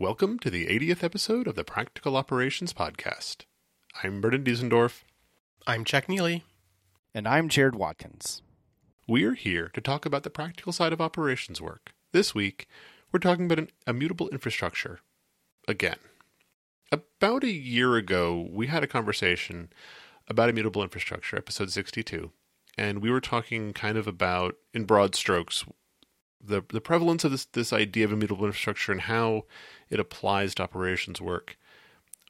Welcome to the 80th episode of the Practical Operations Podcast. I'm Brendan Diesendorf. I'm Jack Neely. And I'm Jared Watkins. We're here to talk about the practical side of operations work. This week, we're talking about an immutable infrastructure. Again. About a year ago, we had a conversation about immutable infrastructure, episode 62, and we were talking kind of about, in broad strokes, the the prevalence of this this idea of immutable infrastructure and how it applies to operations work.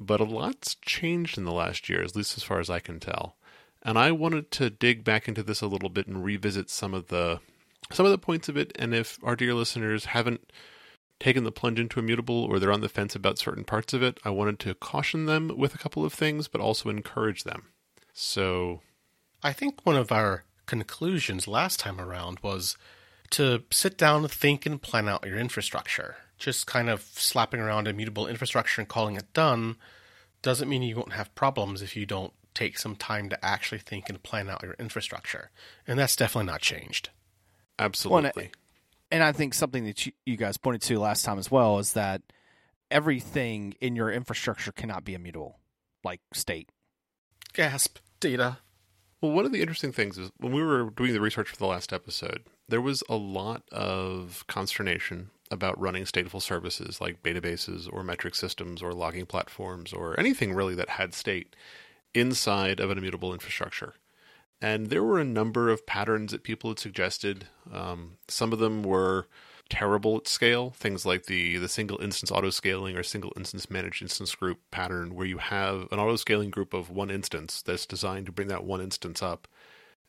But a lot's changed in the last year, at least as far as I can tell. And I wanted to dig back into this a little bit and revisit some of the some of the points of it. And if our dear listeners haven't taken the plunge into immutable or they're on the fence about certain parts of it, I wanted to caution them with a couple of things, but also encourage them. So I think one of our conclusions last time around was to sit down, and think, and plan out your infrastructure. Just kind of slapping around immutable infrastructure and calling it done doesn't mean you won't have problems if you don't take some time to actually think and plan out your infrastructure. And that's definitely not changed. Absolutely. Well, and I think something that you, you guys pointed to last time as well is that everything in your infrastructure cannot be immutable, like state. Gasp, data. Well, one of the interesting things is when we were doing the research for the last episode, there was a lot of consternation about running stateful services like databases or metric systems or logging platforms or anything really that had state inside of an immutable infrastructure. And there were a number of patterns that people had suggested. Um, some of them were terrible at scale, things like the, the single instance auto scaling or single instance managed instance group pattern, where you have an auto scaling group of one instance that's designed to bring that one instance up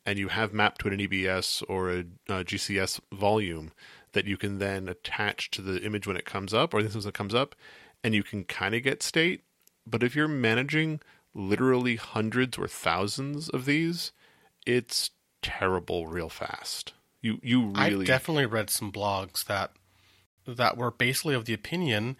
and you have mapped to an EBS or a, uh, a, GCS volume that you can then attach to the image when it comes up or the instance that comes up, and you can kind of get state. But if you're managing literally hundreds or thousands of these, it's terrible real fast. You you really I definitely read some blogs that that were basically of the opinion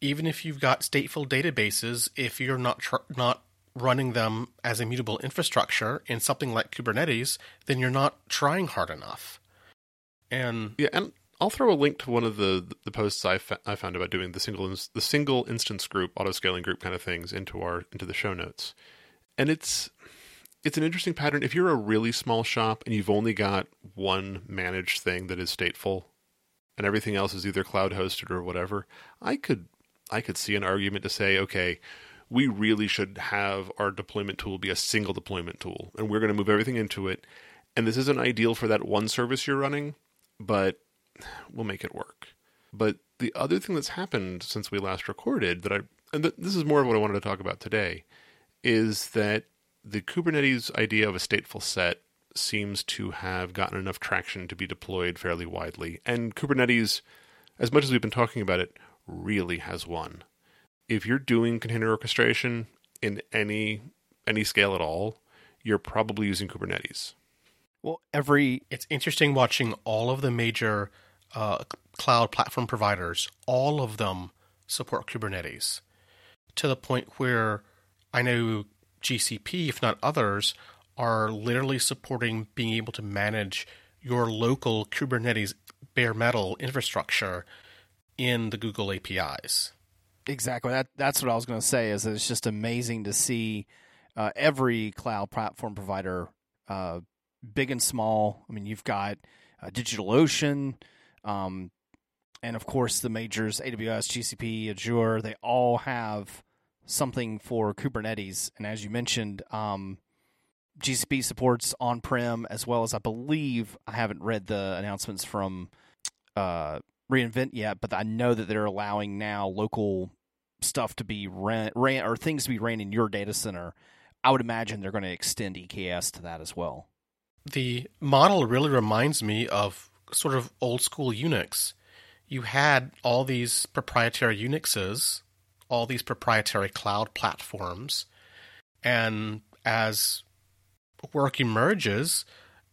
even if you've got stateful databases, if you're not tr- not running them as immutable infrastructure in something like Kubernetes, then you're not trying hard enough. And yeah, and I'll throw a link to one of the the posts I, fa- I found about doing the single the single instance group auto scaling group kind of things into our into the show notes. And it's it's an interesting pattern. If you're a really small shop and you've only got one managed thing that is stateful, and everything else is either cloud hosted or whatever, I could I could see an argument to say, okay, we really should have our deployment tool be a single deployment tool, and we're going to move everything into it. And this isn't ideal for that one service you're running, but we'll make it work. But the other thing that's happened since we last recorded that I, and th- this is more of what I wanted to talk about today, is that the Kubernetes idea of a stateful set seems to have gotten enough traction to be deployed fairly widely. And Kubernetes, as much as we've been talking about it, really has won if you're doing container orchestration in any any scale at all, you're probably using Kubernetes. Well, every it's interesting watching all of the major uh, cloud platform providers. All of them support Kubernetes to the point where I know GCP, if not others, are literally supporting being able to manage your local Kubernetes bare metal infrastructure in the Google APIs. Exactly. That that's what I was going to say. Is it's just amazing to see uh, every cloud platform provider, uh, big and small. I mean, you've got uh, DigitalOcean, um, and of course the majors: AWS, GCP, Azure. They all have something for Kubernetes. And as you mentioned, um, GCP supports on-prem as well as I believe I haven't read the announcements from uh, reinvent yet, but I know that they're allowing now local stuff to be ran, ran or things to be ran in your data center. I would imagine they're going to extend EKS to that as well. The model really reminds me of sort of old school Unix. You had all these proprietary Unixes, all these proprietary cloud platforms, and as work emerges,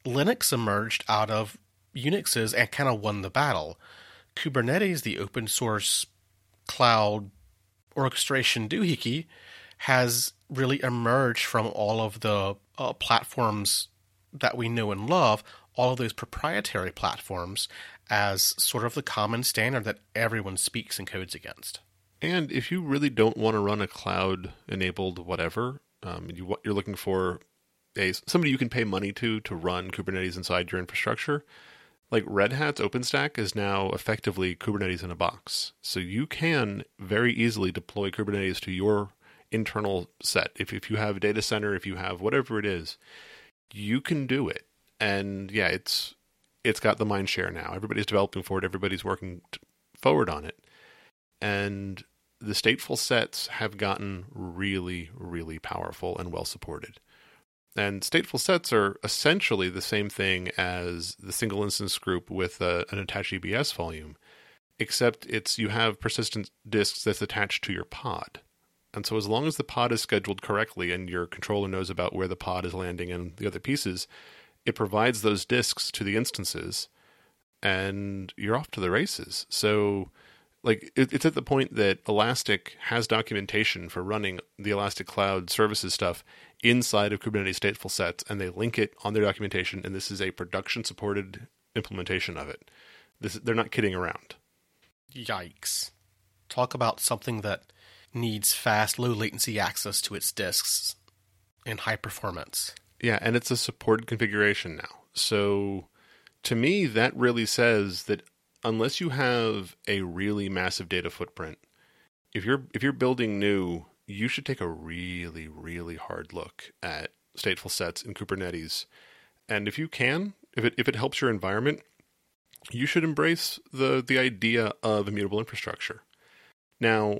Linux emerged out of Unixes and kind of won the battle. Kubernetes, the open source cloud orchestration doohickey, has really emerged from all of the uh, platforms that we know and love, all of those proprietary platforms as sort of the common standard that everyone speaks and codes against. And if you really don't want to run a cloud enabled whatever, um, you, you're looking for a somebody you can pay money to to run Kubernetes inside your infrastructure. Like Red Hat's OpenStack is now effectively Kubernetes in a box. So you can very easily deploy Kubernetes to your internal set. If, if you have a data center, if you have whatever it is, you can do it. And yeah, it's it's got the mind share now. Everybody's developing for it. Everybody's working forward on it. And the stateful sets have gotten really, really powerful and well supported. And stateful sets are essentially the same thing as the single instance group with a, an attached EBS volume, except it's you have persistent disks that's attached to your pod. And so as long as the pod is scheduled correctly and your controller knows about where the pod is landing and the other pieces, it provides those disks to the instances and you're off to the races. So like it, it's at the point that Elastic has documentation for running the Elastic Cloud Services stuff inside of Kubernetes stateful sets, and they link it on their documentation. And this is a production supported implementation of it. This they're not kidding around. Yikes! Talk about something that needs fast, low latency access to its disks and high performance. Yeah, and it's a supported configuration now. So to me, that really says that unless you have a really massive data footprint, if you're if you're building new, you should take a really really hard look at stateful sets in Kubernetes. And if you can, if it if it helps your environment, you should embrace the the idea of immutable infrastructure. Now,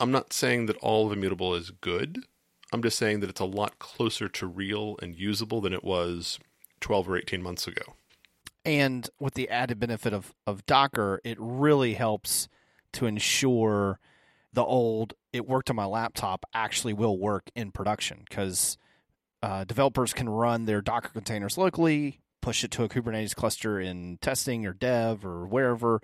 I'm not saying that all of immutable is good. I'm just saying that it's a lot closer to real and usable than it was 12 or 18 months ago. And with the added benefit of, of Docker, it really helps to ensure the old it worked on my laptop actually will work in production because uh, developers can run their Docker containers locally, push it to a Kubernetes cluster in testing or dev or wherever,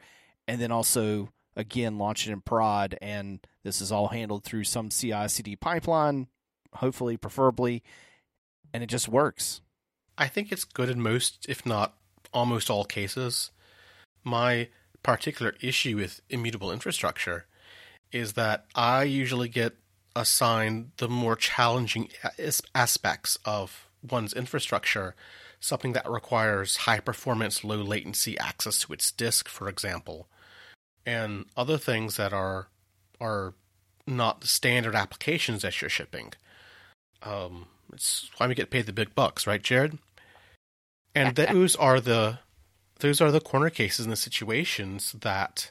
and then also again launch it in prod. And this is all handled through some CI CD pipeline, hopefully, preferably, and it just works. I think it's good in most, if not almost all cases. My particular issue with immutable infrastructure is that I usually get assigned the more challenging aspects of one's infrastructure, something that requires high performance, low latency access to its disk, for example, and other things that are are not the standard applications that you're shipping. Um, it's why we get paid the big bucks, right, Jared? And those are the those are the corner cases and the situations that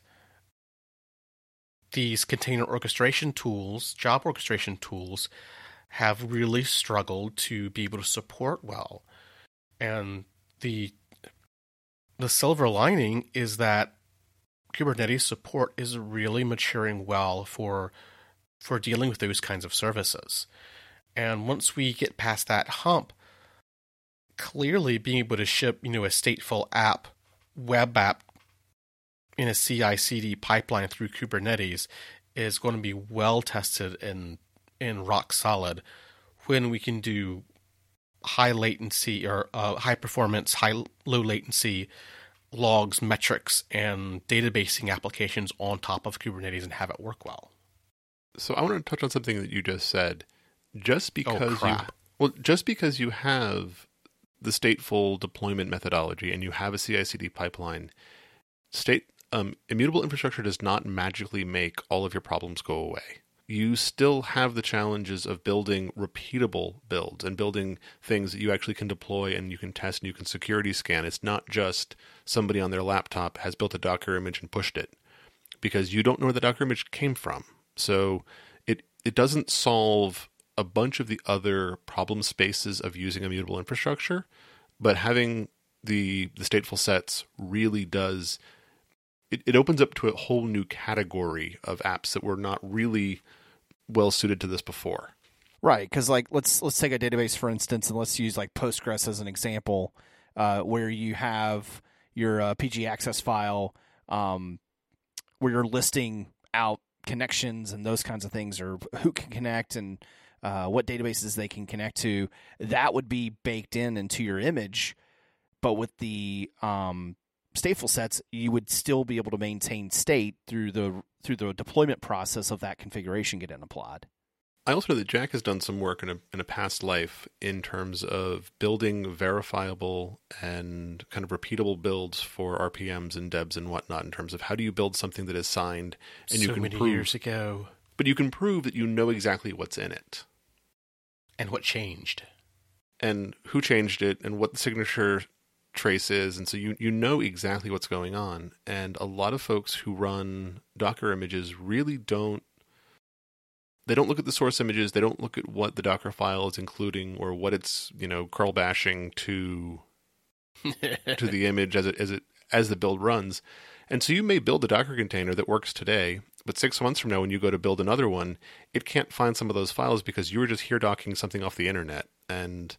these container orchestration tools, job orchestration tools, have really struggled to be able to support well. And the the silver lining is that Kubernetes support is really maturing well for for dealing with those kinds of services. And once we get past that hump, clearly being able to ship, you know, a stateful app, web app in a CI/CD pipeline through Kubernetes is going to be well tested and and rock solid when we can do high latency or uh, high performance, high low latency logs, metrics, and databasing applications on top of Kubernetes and have it work well. So I want to touch on something that you just said. Just Oh, because you well, just because you have the stateful deployment methodology and you have a CI/CD pipeline, state um, immutable infrastructure does not magically make all of your problems go away. You still have the challenges of building repeatable builds and building things that you actually can deploy and you can test and you can security scan. It's not just somebody on their laptop has built a Docker image and pushed it because you don't know where the Docker image came from. So it it doesn't solve a bunch of the other problem spaces of using immutable infrastructure, but having the the stateful sets really does it, it opens up to a whole new category of apps that were not really well suited to this before. Right, because like let's let's take a database for instance, and let's use like Postgres as an example, uh, where you have your uh, PG access file, um, where you're listing out connections and those kinds of things, or who can connect and uh, what databases they can connect to. That would be baked in into your image, but with the um, stateful sets, you would still be able to maintain state through the through the deployment process of that configuration getting applied. I also know that Jack has done some work in a in a past life in terms of building verifiable and kind of repeatable builds for RPMs and debs and whatnot. In terms of how do you build something that is signed and so you can many prove, years ago, but you can prove that you know exactly what's in it and what changed. and who changed it and what the signature trace is, and so you you know exactly what's going on. And a lot of folks who run Docker images really don't they don't look at the source images. They don't look at what the Docker file is including or what it's you know curl bashing to to the image as it as it as the build runs. And so you may build a Docker container that works today, but six months from now, when you go to build another one, it can't find some of those files because you were just here docking something off the internet. And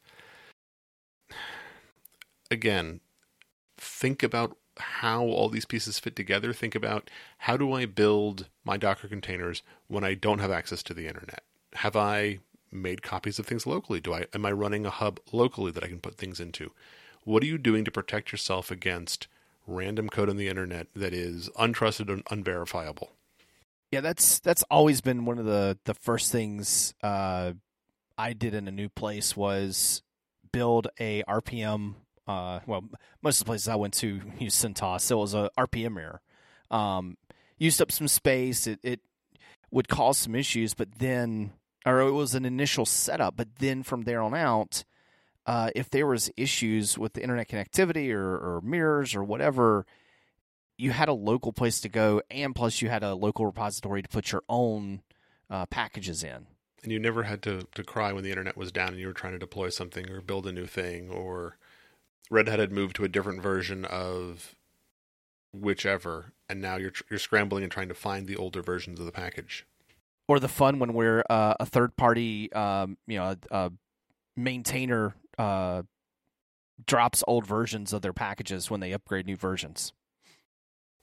again, think about how all these pieces fit together. Think about how do I build my Docker containers when I don't have access to the internet? Have I made copies of things locally? Do I am I running a hub locally that I can put things into? What are you doing to protect yourself against random code on the internet that is untrusted and unverifiable? Yeah, that's that's always been one of the the first things uh, I did in a new place was build a RPM. Uh, well, most of the places I went to used CentOS, so it was a RPM mirror. Um, used up some space. It it would cause some issues, but then, or it was an initial setup, but then from there on out, uh, if there was issues with the internet connectivity or, or mirrors or whatever, you had a local place to go, and plus you had a local repository to put your own uh, packages in. And you never had to, to cry when the internet was down and you were trying to deploy something or build a new thing or Red Hat had moved to a different version of whichever, and now you're you're scrambling and trying to find the older versions of the package. Or the fun when we're uh, a third party, um, you know, a maintainer uh, drops old versions of their packages when they upgrade new versions.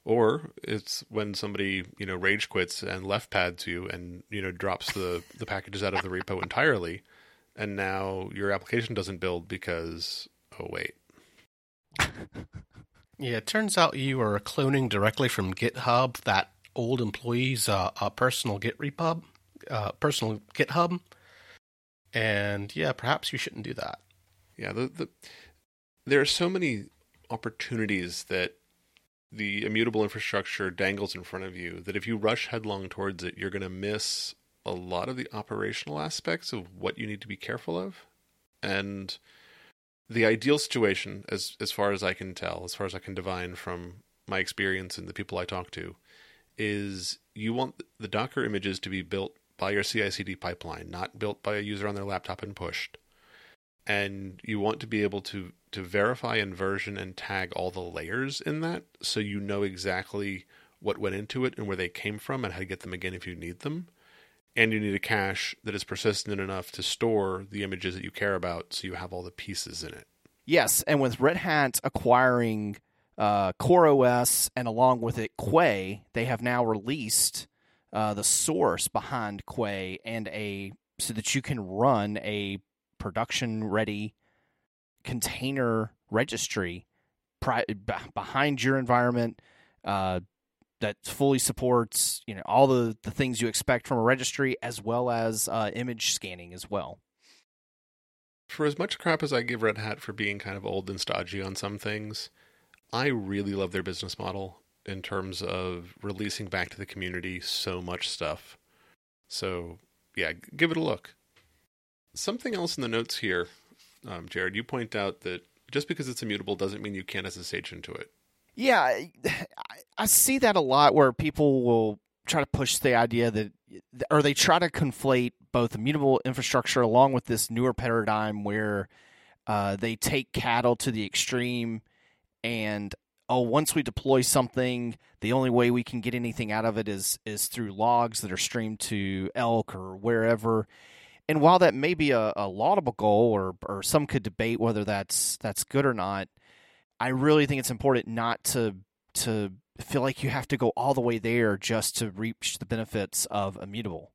Or it's when somebody you know rage quits and left pads you and you know drops the the packages out of the repo entirely, and now your application doesn't build because oh wait Yeah, it turns out you are cloning directly from GitHub that old employee's uh, uh, personal Git repo, uh, personal GitHub, and yeah, perhaps you shouldn't do that. Yeah, the, the there are so many opportunities that the immutable infrastructure dangles in front of you that if you rush headlong towards it, you're going to miss a lot of the operational aspects of what you need to be careful of. And the ideal situation, as as far as I can tell, as far as I can divine from my experience and the people I talk to, is you want the Docker images to be built by your CI/CD pipeline, not built by a user on their laptop and pushed. And you want to be able to to verify and version and tag all the layers in that, so you know exactly what went into it and where they came from and how to get them again if you need them. And you need a cache that is persistent enough to store the images that you care about, so you have all the pieces in it. Yes, and with Red Hat acquiring uh, CoreOS and along with it Quay, they have now released uh, the source behind Quay and a so that you can run a production ready container registry pri- behind your environment uh, that fully supports you know all the, the things you expect from a registry as well as uh, image scanning as well. For as much crap as I give Red Hat for being kind of old and stodgy on some things, I really love their business model in terms of releasing back to the community so much stuff. So, yeah, give it a look. Something else in the notes here, um, Jared, you point out that just because it's immutable doesn't mean you can't SSH into it. Yeah, I, see that a lot where people will try to push the idea that, or they try to conflate both immutable infrastructure along with this newer paradigm where uh, they take cattle to the extreme and oh once we deploy something the only way we can get anything out of it is is through logs that are streamed to elk or wherever. And while that may be a, a laudable goal or or some could debate whether that's that's good or not i really think it's important not to to feel like you have to go all the way there just to reach the benefits of immutable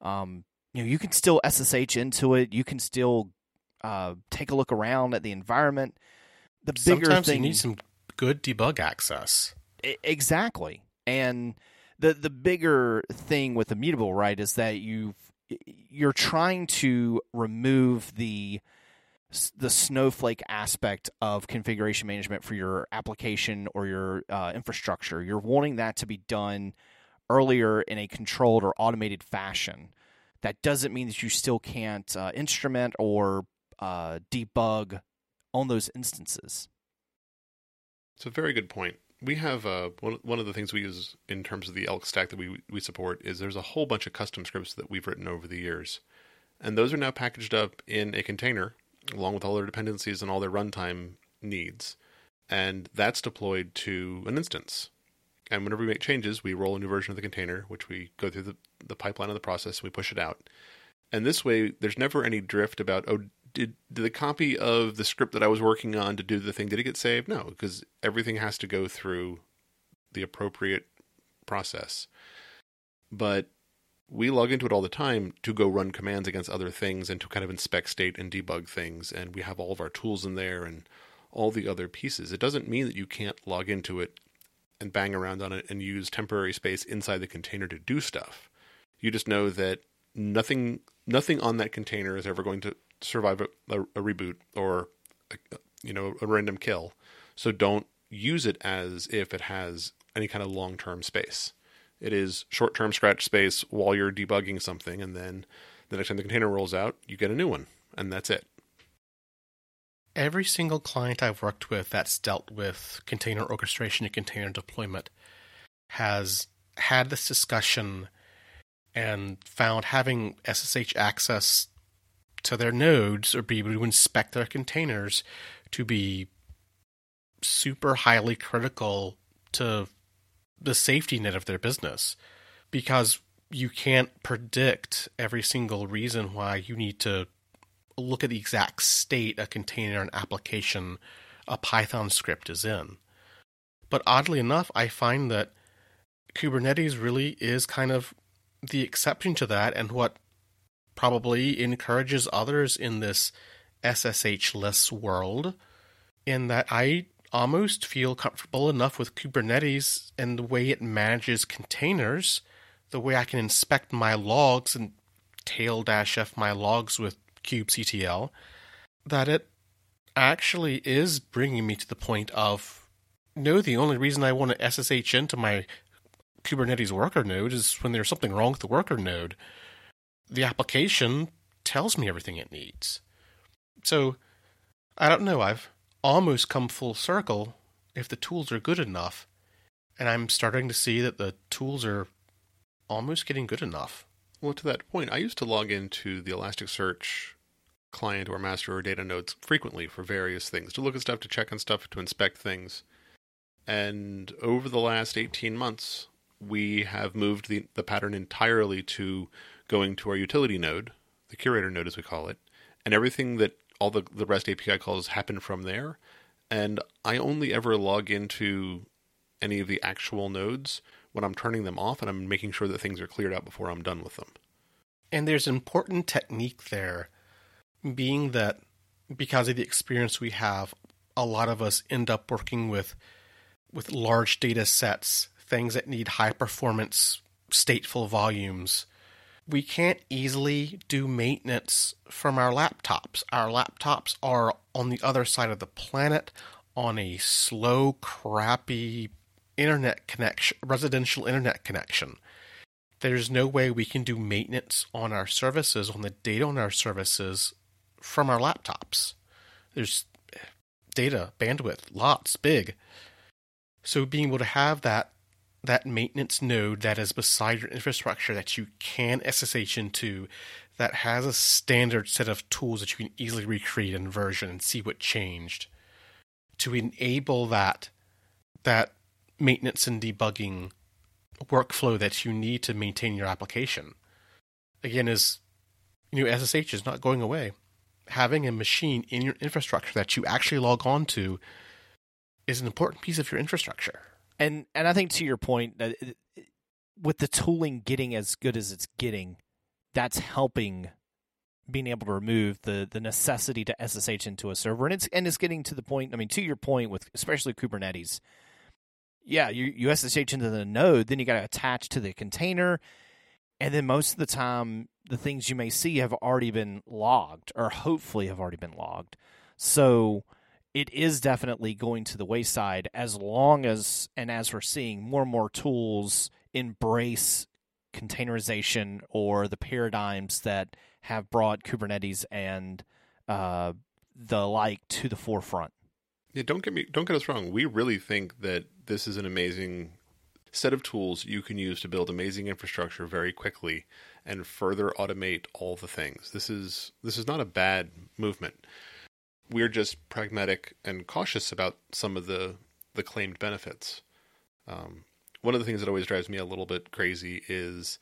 um, you know you can still ssh into it you can still uh, take a look around at the environment the bigger Sometimes thing you need some good debug access. Exactly. And the the bigger thing with immutable, right, is that you you're trying to remove the the snowflake aspect of configuration management for your application or your uh, infrastructure. You're wanting that to be done earlier in a controlled or automated fashion. That doesn't mean that you still can't uh, instrument or uh, debug on those instances. It's a very good point. We have uh, one one of the things we use in terms of the Elk stack that we we support is there's a whole bunch of custom scripts that we've written over the years, and those are now packaged up in a container along with all their dependencies and all their runtime needs, and that's deployed to an instance. And whenever we make changes, we roll a new version of the container, which we go through the, the pipeline of the process and we push it out. And this way, there's never any drift about, oh, did, did the copy of the script that I was working on to do the thing, did it get saved? No, because everything has to go through the appropriate process. But we log into it all the time to go run commands against other things and to kind of inspect state and debug things. And we have all of our tools in there and all the other pieces. It doesn't mean that you can't log into it and bang around on it and use temporary space inside the container to do stuff. You just know that nothing nothing on that container is ever going to survive a, a, a reboot or a, you know a random kill. So don't use it as if it has any kind of long-term space. It is short-term scratch space while you're debugging something and then the next time the container rolls out, you get a new one and that's it. Every single client I've worked with that's dealt with container orchestration and container deployment has had this discussion and found having SSH access to their nodes or be able to inspect their containers to be super highly critical to the safety net of their business because you can't predict every single reason why you need to look at the exact state a container an application a Python script is in. But oddly enough, I find that Kubernetes really is kind of the exception to that and what probably encourages others in this SSH less world in that I almost feel comfortable enough with Kubernetes and the way it manages containers, the way I can inspect my logs and tail dash f my logs with kubectl, that it actually is bringing me to the point of no, the only reason I want to SSH into my Kubernetes worker node is when there's something wrong with the worker node. The application tells me everything it needs. So, I don't know, I've almost come full circle if the tools are good enough, and I'm starting to see that the tools are almost getting good enough. Well, to that point, I used to log into the Elasticsearch client or master or data nodes frequently for various things to look at stuff, to check on stuff, to inspect things. And over the last 18 months, we have moved the, the pattern entirely to going to our utility node, the curator node as we call it, and everything that all the, the REST API calls happen from there. And I only ever log into any of the actual nodes when I'm turning them off and I'm making sure that things are cleared out before I'm done with them. And there's an important technique there, being that because of the experience we have, a lot of us end up working with with large data sets, things that need high performance stateful volumes. We can't easily do maintenance from our laptops. Our laptops are on the other side of the planet on a slow, crappy internet connection, residential internet connection. There's no way we can do maintenance on our services, on the data on our services from our laptops. There's data, bandwidth, lots, big. So being able to have that that maintenance node that is beside your infrastructure that you can SSH into that has a standard set of tools that you can easily recreate and version and see what changed to enable that that maintenance and debugging workflow that you need to maintain your application. Again, is you know SSH is not going away. Having a machine in your infrastructure that you actually log on to is an important piece of your infrastructure. And and I think to your point that it- with the tooling getting as good as it's getting, that's helping being able to remove the the necessity to SSH into a server, and it's and it's getting to the point. I mean, to your point with especially Kubernetes, yeah, you you SSH into the node, then you got to attach to the container, and then most of the time, the things you may see have already been logged, or hopefully have already been logged. So it is definitely going to the wayside as long as and as we're seeing more and more tools embrace containerization or the paradigms that have brought Kubernetes and uh, the like to the forefront. Yeah, don't get me don't get us wrong. We really think that this is an amazing set of tools you can use to build amazing infrastructure very quickly and further automate all the things. This is this is not a bad movement. We're just pragmatic and cautious about some of the the claimed benefits. Um, one of the things that always drives me a little bit crazy is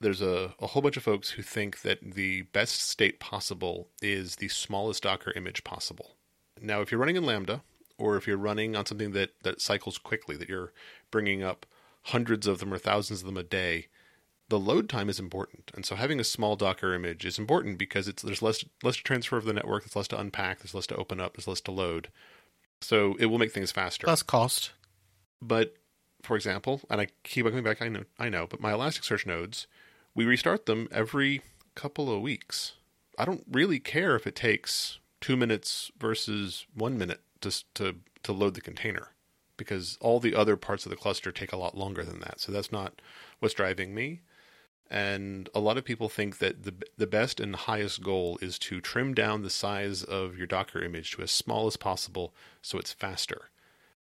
there's a, a whole bunch of folks who think that the best state possible is the smallest Docker image possible. Now, if you're running in Lambda, or if you're running on something that, that cycles quickly, that you're bringing up hundreds of them or thousands of them a day, the load time is important. And so having a small Docker image is important because it's there's less less to transfer over the network, there's less to unpack, there's less to open up, there's less to load. So it will make things faster. Less cost. But for example, and I keep coming back, I know, I know, but my Elasticsearch nodes, we restart them every couple of weeks. I don't really care if it takes two minutes versus one minute to to to load the container, because all the other parts of the cluster take a lot longer than that. So that's not what's driving me. And a lot of people think that the the best and highest goal is to trim down the size of your Docker image to as small as possible, so it's faster.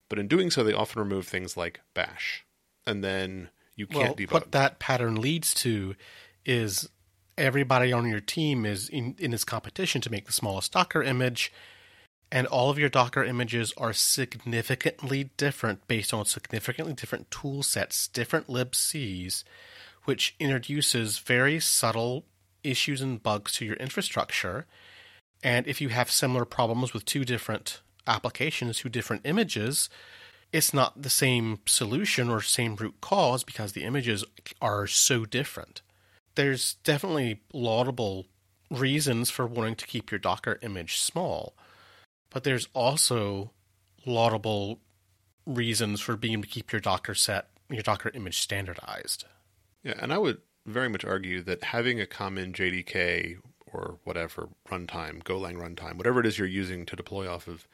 But in doing so, they often remove things like bash. And then you can't well, debug. What that pattern leads to is everybody on your team is in, in this competition to make the smallest Docker image, and all of your Docker images are significantly different based on significantly different tool sets, different libcs, which introduces very subtle issues and bugs to your infrastructure. And if you have similar problems with two different applications to different images, it's not the same solution or same root cause because the images are so different. There's definitely laudable reasons for wanting to keep your Docker image small, but there's also laudable reasons for being to keep your Docker set, your Docker image standardized. Yeah, and I would very much argue that having a common JDK or whatever runtime, Golang runtime, whatever it is you're using to deploy off of,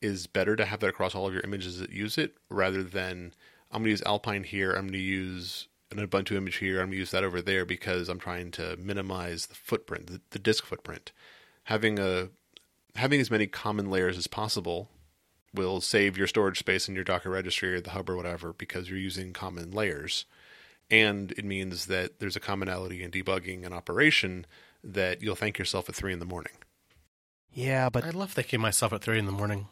is better to have that across all of your images that use it rather than I'm going to use Alpine here, I'm going to use an Ubuntu image here, I'm going to use that over there because I'm trying to minimize the footprint, the, the disk footprint. Having a having as many common layers as possible will save your storage space in your Docker registry or the hub or whatever because you're using common layers. And it means that there's a commonality in debugging and operation that you'll thank yourself at three in the morning. Yeah, but I love thanking myself at three in the morning.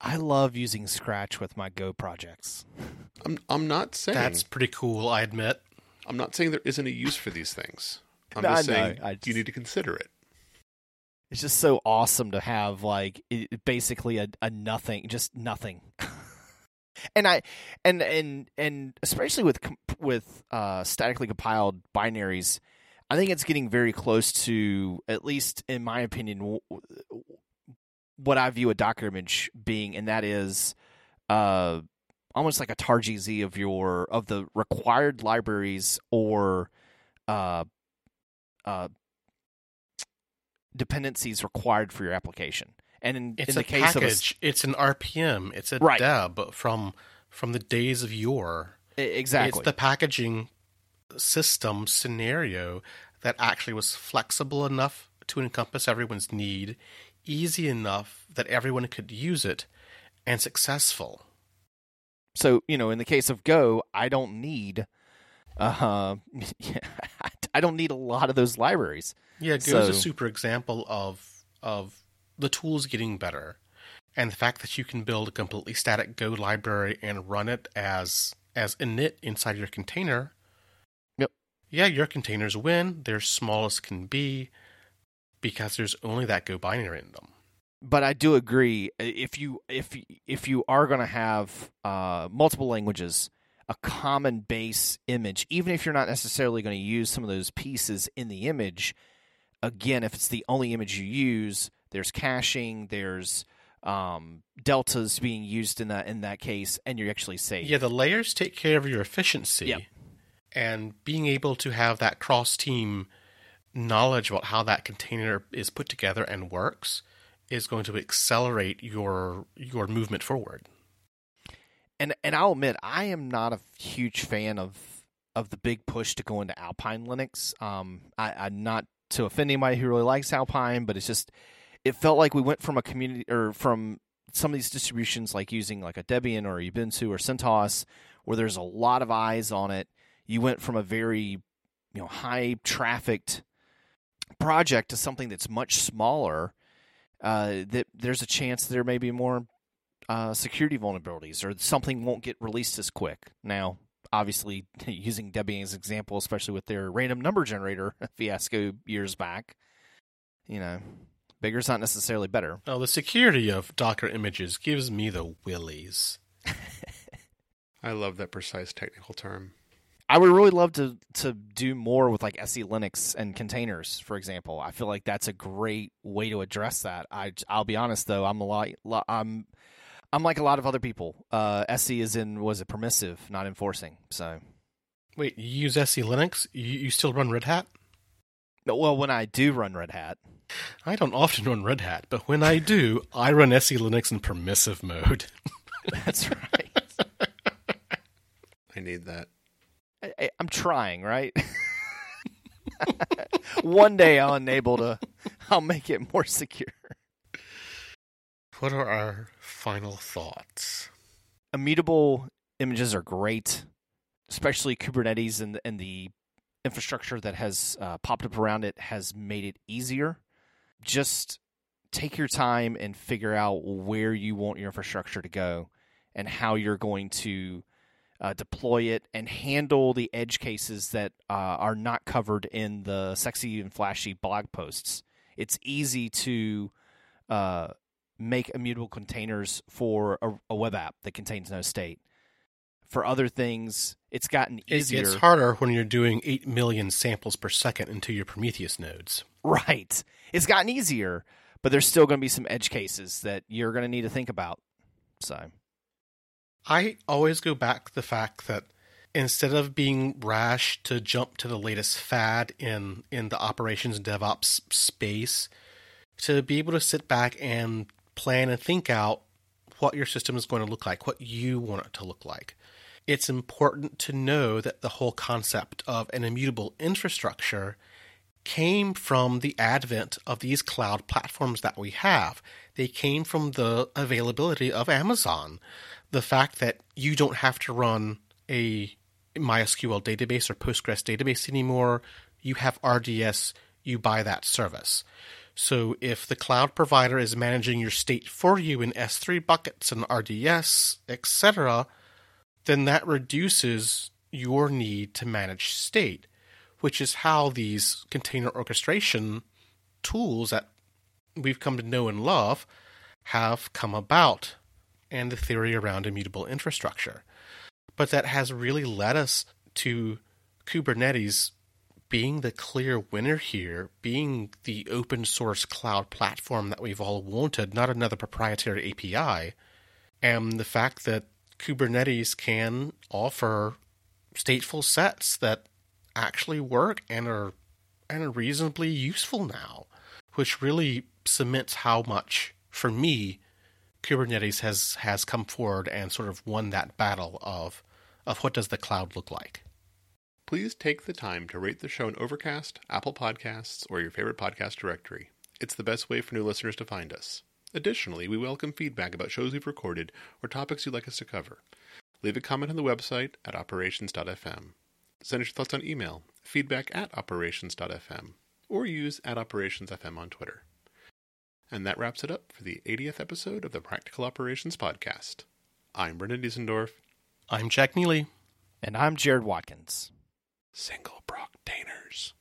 I love using Scratch with my Go projects. I'm I'm not saying That's pretty cool, I admit. I'm not saying there isn't a use for these things. I'm No, just I saying I just- you need to consider it. It's just so awesome to have like it, basically a, a nothing, just nothing. and I and and and especially with com- with uh, statically compiled binaries, I think it's getting very close to at least in my opinion w- w- what I view a Docker image being, and that is uh, almost like a targz of your of the required libraries or uh, uh, dependencies required for your application. And in, It's in the case of a, package. it's an RPM. It's a Right. deb from from the days of yore. Exactly, It's the packaging system scenario that actually was flexible enough to encompass everyone's need, easy enough that everyone could use it, and successful. so you know in the case of Go, I don't need uh, I don't need a lot of those libraries. Yeah, Go is a super example of of the tools getting better, and the fact that you can build a completely static Go library and run it as as init inside your container. Yep. Yeah, your containers win. They're small as can be because there's only that Go binary in them. but I do agree if you if if you are going to have uh, multiple languages, a common base image, even if you're not necessarily going to use some of those pieces in the image, again, if it's the only image you use, there's caching, there's um, deltas being used in that in that case, and you're actually safe. Yeah, the layers take care of your efficiency, Yep. and being able to have that cross team knowledge about how that container is put together and works is going to accelerate your your movement forward. and and I'll admit I am not a huge fan of of the big push to go into Alpine Linux. Um, I, I'm not to offend anybody who really likes Alpine, but it's just it felt like we went from a community or from some of these distributions like using like a Debian or Ubuntu or CentOS, where there's a lot of eyes on it. You went from a very you know high trafficked project to something that's much smaller. Uh, that there's a chance there may be more uh, security vulnerabilities or something won't get released as quick. Now, obviously, using Debian as an example, especially with their random number generator fiasco years back, you know, bigger's not necessarily better. Oh, the security of Docker images gives me the willies. I love that precise technical term. I would really love to to do more with like SE Linux and containers, for example. I feel like that's a great way to address that. I I'll be honest though, I'm a lot lo- I'm I'm like a lot of other people. Uh, SE is in was it permissive, not enforcing. So Wait, you use SE Linux? You, you still run Red Hat? Well, when I do run Red Hat, I don't often run Red Hat, but when I do, I run SE Linux in permissive mode. that's right. I need that. I, I- I'm trying, right? One day I'll enable to, I'll make it more secure. What are our final thoughts? Immutable images are great, especially Kubernetes and and the infrastructure that has uh, popped up around it has made it easier. Just take your time and figure out where you want your infrastructure to go and how you're going to uh, deploy it and handle the edge cases that uh, are not covered in the sexy and flashy blog posts. It's easy to uh, make immutable containers for a, a web app that contains no state. For other things, it's gotten easier. It's harder when you're doing 8 million samples per second into your Prometheus nodes. Right. It's gotten easier, but there's still going to be some edge cases that you're going to need to think about. So, I always go back to the fact that instead of being rash to jump to the latest fad in, in the operations and DevOps space, to be able to sit back and plan and think out what your system is going to look like, what you want it to look like. It's important to know that the whole concept of an immutable infrastructure came from the advent of these cloud platforms that we have. They came from the availability of Amazon. The fact that you don't have to run a MySQL database or Postgres database anymore, you have RDS, you buy that service. So if the cloud provider is managing your state for you in S3 buckets and RDS, etc., then that reduces your need to manage state, which is how these container orchestration tools that we've come to know and love have come about and the theory around immutable infrastructure. But that has really led us to Kubernetes being the clear winner here, being the open source cloud platform that we've all wanted, not another proprietary API, and the fact that Kubernetes can offer stateful sets that actually work and are and are reasonably useful now, which really cements how much, for me, Kubernetes has has come forward and sort of won that battle of of what does the cloud look like. Please take the time to rate the show on Overcast, Apple Podcasts, or your favorite podcast directory. It's the best way for new listeners to find us. Additionally, we welcome feedback about shows we've recorded or topics you'd like us to cover. Leave a comment on the website at operations.fm. Send us your thoughts on email, feedback at operations.fm, or use at operationsfm on Twitter. And that wraps it up for the 80th episode of the Practical Operations Podcast. I'm Brendan Diesendorf. I'm Jack Neely. and I'm Jared Watkins. Single Proctainers.